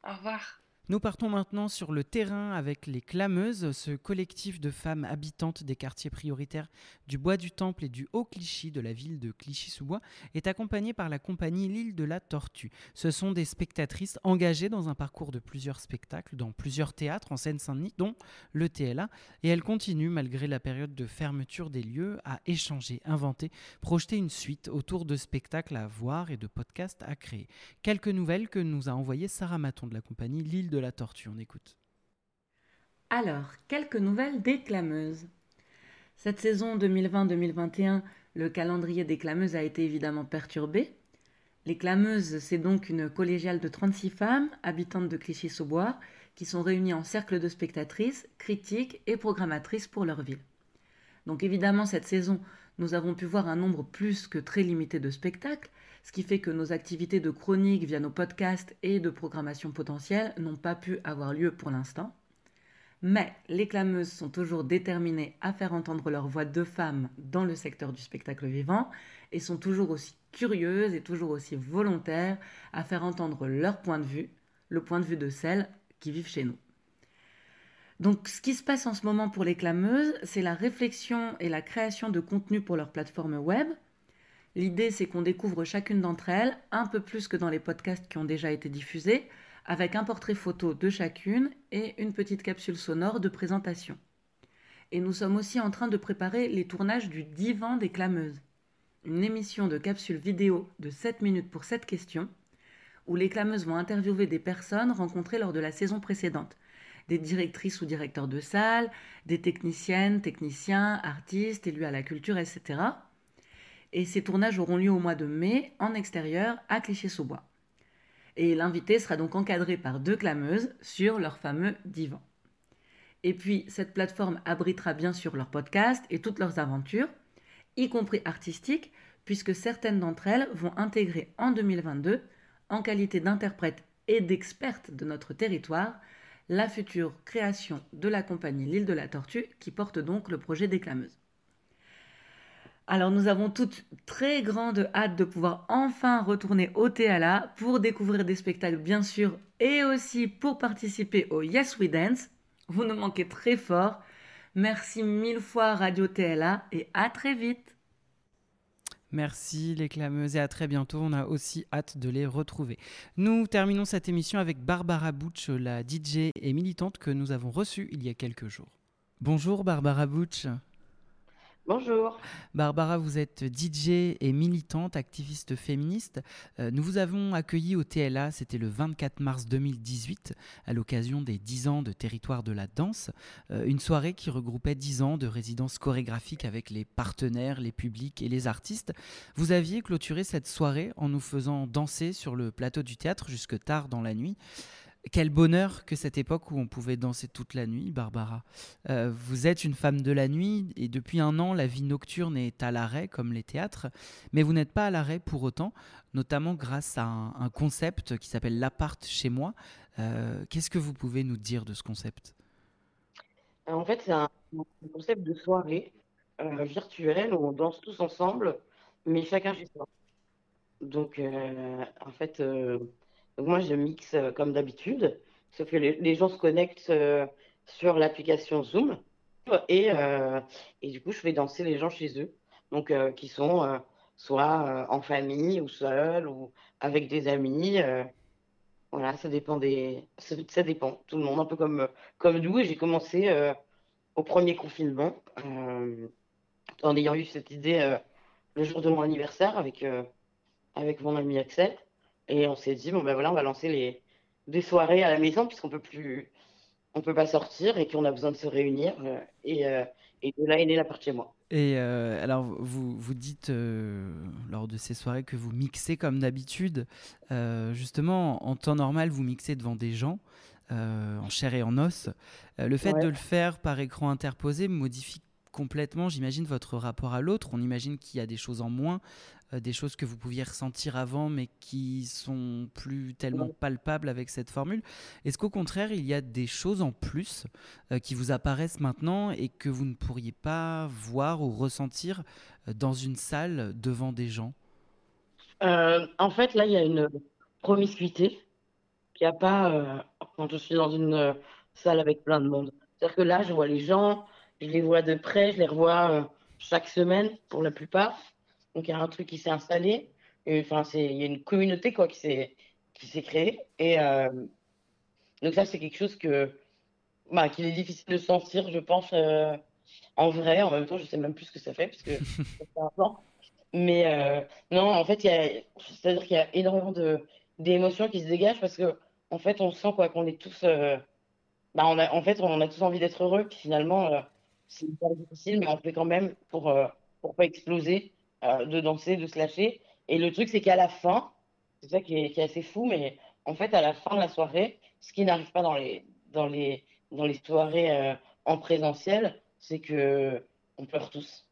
Au revoir. Nous partons maintenant sur le terrain avec les Clameuses, ce collectif de femmes habitantes des quartiers prioritaires du Bois du Temple et du Haut-Clichy de la ville de Clichy-sous-Bois est accompagné par la compagnie L'île de la Tortue. Ce sont des spectatrices engagées dans un parcours de plusieurs spectacles dans plusieurs théâtres en Seine-Saint-Denis, dont le TLA, et elles continuent, malgré la période de fermeture des lieux, à échanger, inventer, projeter une suite autour de spectacles à voir et de podcasts à créer. Quelques nouvelles que nous a envoyées Sarah Maton de la compagnie L'île la tortue. On écoute. Alors, quelques nouvelles des clameuses. Cette saison 2020-2021, le calendrier des clameuses a été évidemment perturbé. Les clameuses, c'est donc une collégiale de 36 femmes, habitantes de Clichy-sous-Bois, qui sont réunies en cercle de spectatrices, critiques et programmatrices pour leur ville. Donc évidemment, cette saison, nous avons pu voir un nombre plus que très limité de spectacles, ce qui fait que nos activités de chronique via nos podcasts et de programmation potentielle n'ont pas pu avoir lieu pour l'instant. Mais les clameuses sont toujours déterminées à faire entendre leur voix de femmes dans le secteur du spectacle vivant et sont toujours aussi curieuses et toujours aussi volontaires à faire entendre leur point de vue, le point de vue de celles qui vivent chez nous. Donc ce qui se passe en ce moment pour les clameuses, c'est la réflexion et la création de contenu pour leur plateforme web. L'idée, c'est qu'on découvre chacune d'entre elles, un peu plus que dans les podcasts qui ont déjà été diffusés, avec un portrait photo de chacune et une petite capsule sonore de présentation. Et nous sommes aussi en train de préparer les tournages du Divan des clameuses, une émission de capsule vidéo de 7 minutes pour 7 questions, où les clameuses vont interviewer des personnes rencontrées lors de la saison précédente, des directrices ou directeurs de salle, des techniciennes, techniciens, artistes, élus à la culture, etc. Et ces tournages auront lieu au mois de mai en extérieur à Clichy-sous-Bois. Et l'invité sera donc encadré par deux clameuses sur leur fameux divan. Et puis, cette plateforme abritera bien sûr leurs podcasts et toutes leurs aventures, y compris artistiques, puisque certaines d'entre elles vont intégrer en 2022, en qualité d'interprète et d'experte de notre territoire, la future création de la compagnie L'île de la Tortue, qui porte donc le projet des clameuses. Alors nous avons toutes très grande hâte de pouvoir enfin retourner au TLA pour découvrir des spectacles bien sûr et aussi pour participer au Yes We Dance. Vous nous manquez très fort. Merci mille fois Radio TLA et à très vite. Merci les clameuses et à très bientôt. On a aussi hâte de les retrouver. Nous terminons cette émission avec Barbara Butch, la DJ et militante que nous avons reçue il y a quelques jours. Bonjour Barbara Butch. Bonjour. Barbara, vous êtes DJ et militante, activiste féministe. Euh, nous vous avons accueilli au TLA, c'était le 24 mars 2018, à l'occasion des 10 ans de Territoire de la danse, euh, une soirée qui regroupait 10 ans de résidence chorégraphique avec les partenaires, les publics et les artistes. Vous aviez clôturé cette soirée en nous faisant danser sur le plateau du théâtre jusque tard dans la nuit. Quel bonheur que cette époque où on pouvait danser toute la nuit, Barbara. Euh, vous êtes une femme de la nuit et depuis un an, la vie nocturne est à l'arrêt comme les théâtres, mais vous n'êtes pas à l'arrêt pour autant, notamment grâce à un, concept qui s'appelle l'appart chez moi. Euh, qu'est-ce que vous pouvez nous dire de ce concept? Euh, En fait, c'est un, concept de soirée virtuelle où on danse tous ensemble, mais chacun chez soi. Donc, en fait donc moi, je mixe euh, comme d'habitude, sauf que les, gens se connectent euh, sur l'application Zoom et, euh, et, du coup, je fais danser les gens chez eux, donc qui sont soit en famille ou seuls ou avec des amis. voilà, ça dépend des, ça, dépend tout le monde, un peu comme comme nous. Et j'ai commencé au premier confinement en ayant eu cette idée le jour de mon anniversaire avec avec mon ami Axel. Et on s'est dit, bon ben voilà, on va lancer les, des soirées à la maison puisqu'on peut plus, on peut pas sortir et qu'on a besoin de se réunir. Euh, et, euh, et, de là est née la partie chez moi. Et euh, alors, vous, vous dites lors de ces soirées que vous mixez comme d'habitude. justement, en temps normal, vous mixez devant des gens. en chair et en os. le fait de le faire par écran interposé modifie complètement, j'imagine, votre rapport à l'autre. On imagine qu'il y a des choses en moins, euh, des choses que vous pouviez ressentir avant, mais qui sont plus tellement palpables avec cette formule. Est-ce qu'au contraire, il y a des choses en plus euh, qui vous apparaissent maintenant et que vous ne pourriez pas voir ou ressentir euh, dans une salle devant des gens? En fait, là, il y a une promiscuité qu'il n'y a pas quand je suis dans une salle avec plein de monde. C'est-à-dire que là, je vois les gens, je les vois de près, je les revois chaque semaine pour la plupart. Donc, il y a un truc qui s'est installé. Enfin, il y a une communauté quoi, qui s'est qui s'est créée. Et euh, donc, ça, c'est quelque chose que, bah, qu'il est difficile de sentir, je pense, euh, en vrai. En même temps, je sais même plus ce que ça fait, parce que. Mais euh, non, en fait, c'est-à-dire qu'il y a énormément de, d'émotions qui se dégagent parce que, en fait, on sent quoi, qu'on est tous. bah, on a, en fait, on a tous envie d'être heureux. Puis finalement, c'est hyper difficile, mais on fait quand même pour, pour pas exploser. Euh, de danser, de se lâcher. Et le truc, c'est qu'à la fin, c'est ça qui est, assez fou, mais en fait, à la fin de la soirée, ce qui n'arrive pas dans les, dans les, dans les soirées euh, en présentiel, c'est que on pleure tous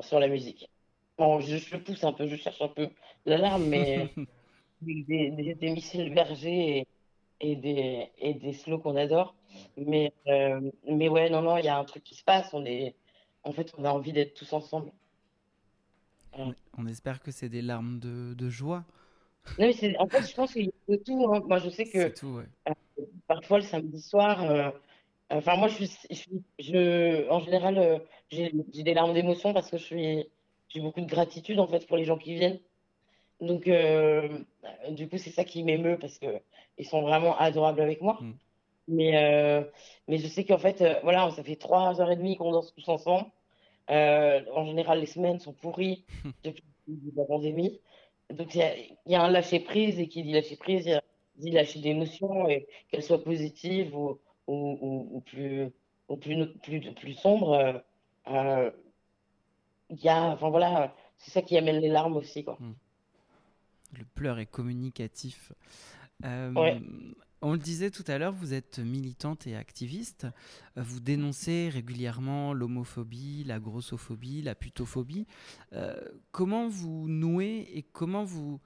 sur la musique. Bon, je, pousse un peu, je cherche un peu la larme, mais des, des, des, missiles bergers et, des, et des slows qu'on adore. Mais, euh, mais ouais, non, non, il y a un truc qui se passe. On est, en fait, on a envie d'être tous ensemble. On, on espère que c'est des larmes de, de joie. Non, mais en fait, je pense qu'il y a de tout. hein. Moi, je sais que tout, ouais. euh, parfois le samedi soir, euh, enfin, moi, je suis, je, en général, j'ai j'ai des larmes d'émotion parce que je suis, j'ai beaucoup de gratitude en fait pour les gens qui viennent. Donc, euh, du coup, c'est ça qui m'émeut parce que ils sont vraiment adorables avec moi. Mm. Mais, euh, mais je sais qu'en fait, euh, voilà, ça fait trois heures et demie qu'on danse tous ensemble. En général, les semaines sont pourries depuis la pandémie. Donc, il y a, il y a un lâcher-prise, et qui dit lâcher-prise, il dit lâcher d'émotions, et qu'elles soient positives ou, ou, ou- ou plus, ou plus, plus, plus sombres. il y a, enfin voilà, c'est ça qui amène les larmes aussi, quoi. Le pleur est communicatif. Euh, Ouais. On le disait tout à l'heure, vous êtes militante et activiste. Euh, Vous dénoncez régulièrement l'homophobie, la grossophobie, la putophobie. Euh, comment vous nouez et comment vous,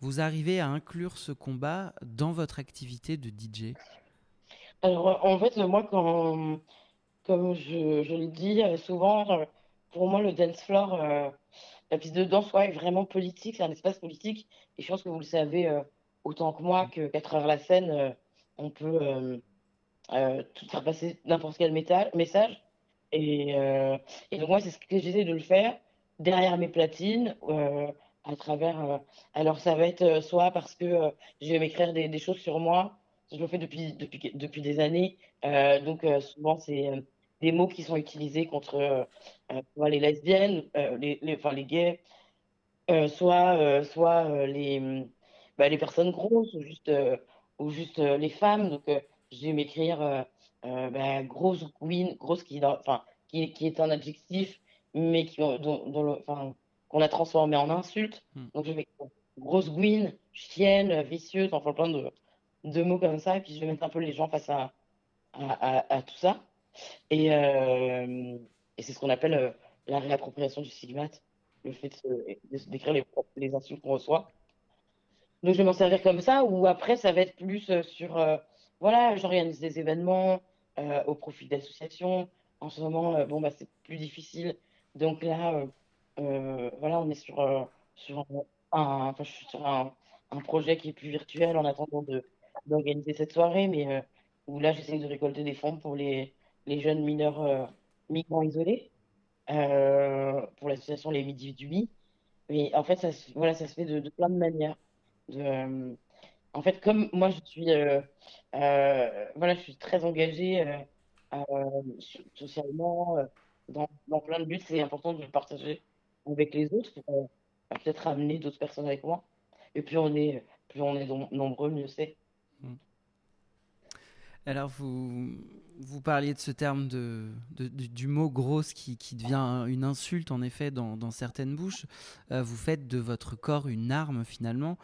vous arrivez à inclure ce combat dans votre activité de DJ Alors, en fait, moi, quand, comme je, je le dis souvent, pour moi, le dance floor, la piste de danse, ouais, est vraiment politique, c'est un espace politique. Et je pense que vous le savez euh, autant que moi que qu'à travers la scène, euh, on peut euh, tout faire passer n'importe quel métal, message. Et, et donc, moi, c'est ce que j'essaie de le faire derrière mes platines, à travers. alors, ça va être soit parce que je vais m'écrire des, choses sur moi. Je le fais depuis, depuis, depuis des années. Donc, souvent, c'est des mots qui sont utilisés contre euh, euh, soit les lesbiennes, euh, les, les, enfin, les gays, soit, soit les, bah, les personnes grosses ou juste, ou juste les femmes. Donc, je vais m'écrire bah, grosse queen, grosse qui, enfin, qui, qui est un adjectif, mais qui, dont, dont le- enfin, qu'on a transformé en insulte. Donc, je vais grosse gouine, chienne, vicieuse, enfin plein de, de mots comme ça. Et puis, je vais mettre un peu les gens face à, à, à- à tout ça. Et, euh, et c'est ce qu'on appelle euh, la réappropriation du stigmate, le fait de se- d'écrire les, les insultes qu'on reçoit. Donc, je vais m'en servir comme ça, ou après, ça va être plus euh, sur, voilà, j'organise des événements au profit d'associations. En ce moment, bon, bah, c'est plus difficile. Donc là, voilà, on est sur, sur un, enfin, je suis sur un, un projet qui est plus virtuel en attendant d'organiser cette soirée, mais où là, j'essaie de récolter des fonds pour les, les jeunes mineurs euh, migrants isolés, euh, pour l'association Les Midi du Mi. Mais en fait, ça, se- voilà, ça se fait de, plein de manières. Euh, en fait, comme moi, je suis, euh, voilà, je suis très engagée so- socialement, dans, plein de buts, c'est important de le partager avec les autres pour euh, bah, peut-être amener d'autres personnes avec moi. Et plus on est, plus on est nom- nombreux, mieux c'est. Alors, vous, vous parliez de ce terme de, du mot grosse qui, qui devient une insulte, en effet, dans, certaines bouches. Euh, vous faites de votre corps une arme, finalement.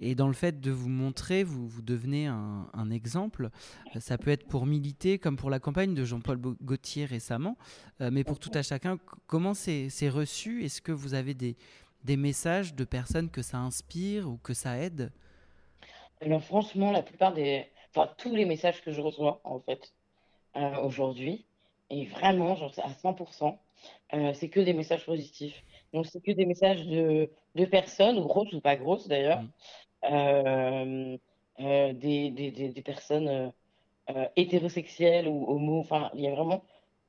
Et dans le fait de vous montrer, vous, vous devenez un, exemple. Euh, Ça peut être pour militer, comme pour la campagne de Jean-Paul Gaultier récemment. Euh, mais pour tout à chacun, comment c'est c'est reçu? Est-ce que vous avez des, des messages de personnes que ça inspire ou que ça aide? Alors franchement, la plupart des, enfin tous les messages que je reçois en fait euh, aujourd'hui, et vraiment genre à 100%, euh, c'est que des messages positifs. Donc c'est que des messages de, de personnes, grosses ou pas grosses d'ailleurs, euh, euh, des, des, des, des personnes hétérosexuelles ou homo, enfin il y a vraiment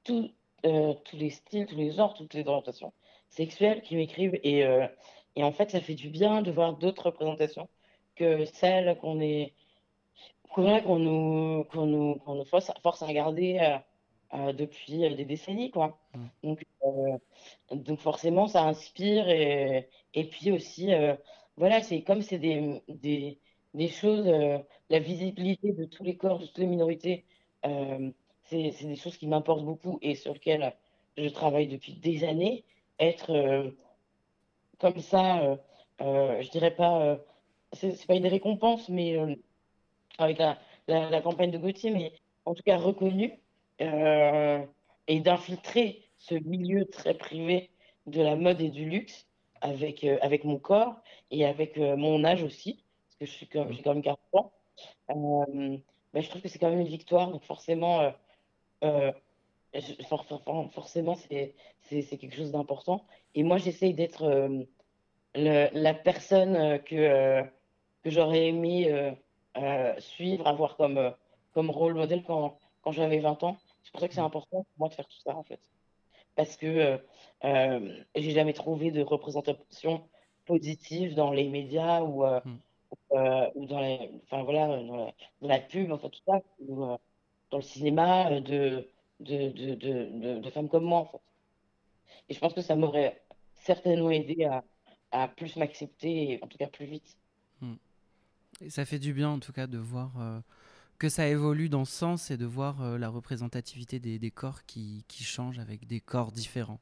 tout, tous les styles, tous les genres, toutes les orientations sexuelles qui m'écrivent. Et, et en fait ça fait du bien de voir d'autres représentations que celles qu'on est qu'on qu'on nous qu'on nous qu'on nous force, force à regarder euh, euh, depuis euh, des décennies quoi. Donc euh, donc forcément ça inspire et et puis aussi voilà c'est comme c'est des des des choses la visibilité de tous les corps de toutes les minorités c'est des choses qui m'importent beaucoup et sur lesquelles je travaille depuis des années être comme ça je dirais pas c'est pas une récompense mais avec la, la, campagne de Gauthier, mais en tout cas reconnue, euh, et d'infiltrer ce milieu très privé de la mode et du luxe avec, euh, avec mon corps et avec euh, mon âge aussi, parce que je suis quand- même 40 ans. Ben, je trouve que c'est quand même une victoire, donc forcément, forcément, c'est quelque chose d'important. Et moi, j'essaye d'être la personne que, que j'aurais aimé suivre, avoir comme, comme rôle modèle quand, quand j'avais 20 ans. C'est pour ça que c'est important pour moi de faire tout ça, en fait. Parce que j'ai jamais trouvé de représentation positive dans les médias ou, ou, dans, les, enfin, voilà, dans, la, pub, enfin, tout ça, ou dans le cinéma de, de, de, de, de, femmes comme moi, en fait. Et je pense que ça m'aurait certainement aidé à, à plus m'accepter, en tout cas plus vite. Hmm. Et ça fait du bien, en tout cas, de voir euh, que ça évolue dans ce sens et de voir euh, la représentativité des, des corps qui, qui, changent avec des corps différents.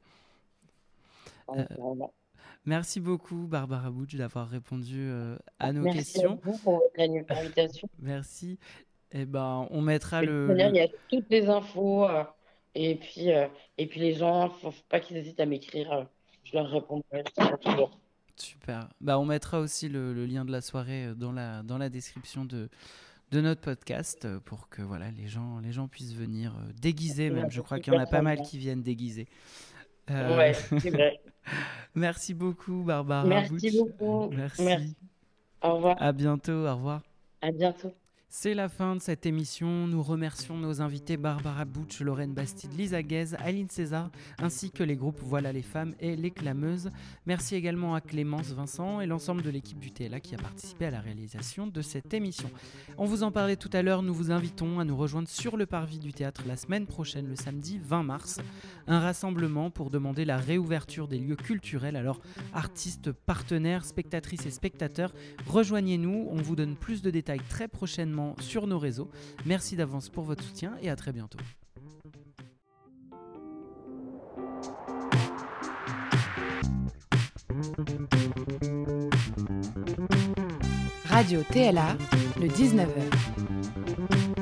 Euh, merci beaucoup, Barbara Bouch, d'avoir répondu à nos merci questions. Merci pour votre invitation. merci. Eh ben, on mettra le. Il y a toutes les infos. Et, puis, et puis, les gens, faut, faut pas qu'ils hésitent à m'écrire. Je leur répondrai toujours. Super. Bah, on mettra aussi le, lien de la soirée dans la, dans la description de, de notre podcast pour que voilà, les, gens, les gens puissent venir déguiser même. Je crois qu'il y en a pas mal qui viennent déguiser. Ouais, c'est vrai. Merci beaucoup, Barbara. Merci beaucoup. Merci. Merci. Au revoir. À bientôt. Au revoir. À bientôt. C'est la fin de cette émission. Nous remercions nos invités Barbara Butch, Lorraine Bastide, Lisa Guez, Aline César, ainsi que les groupes Voilà les femmes et Les Clameuses. Merci également à Clémence Vincent et l'ensemble de l'équipe du TLA qui a participé à la réalisation de cette émission. On vous en parlait tout à l'heure, nous vous invitons à nous rejoindre sur le parvis du théâtre la semaine prochaine, le samedi 20 mars. Un rassemblement pour demander la réouverture des lieux culturels. Alors, artistes, partenaires, spectatrices et spectateurs, rejoignez-nous. On vous donne plus de détails très prochainement sur nos réseaux. Merci d'avance pour votre soutien et à très bientôt. Radio TLA, le 19h.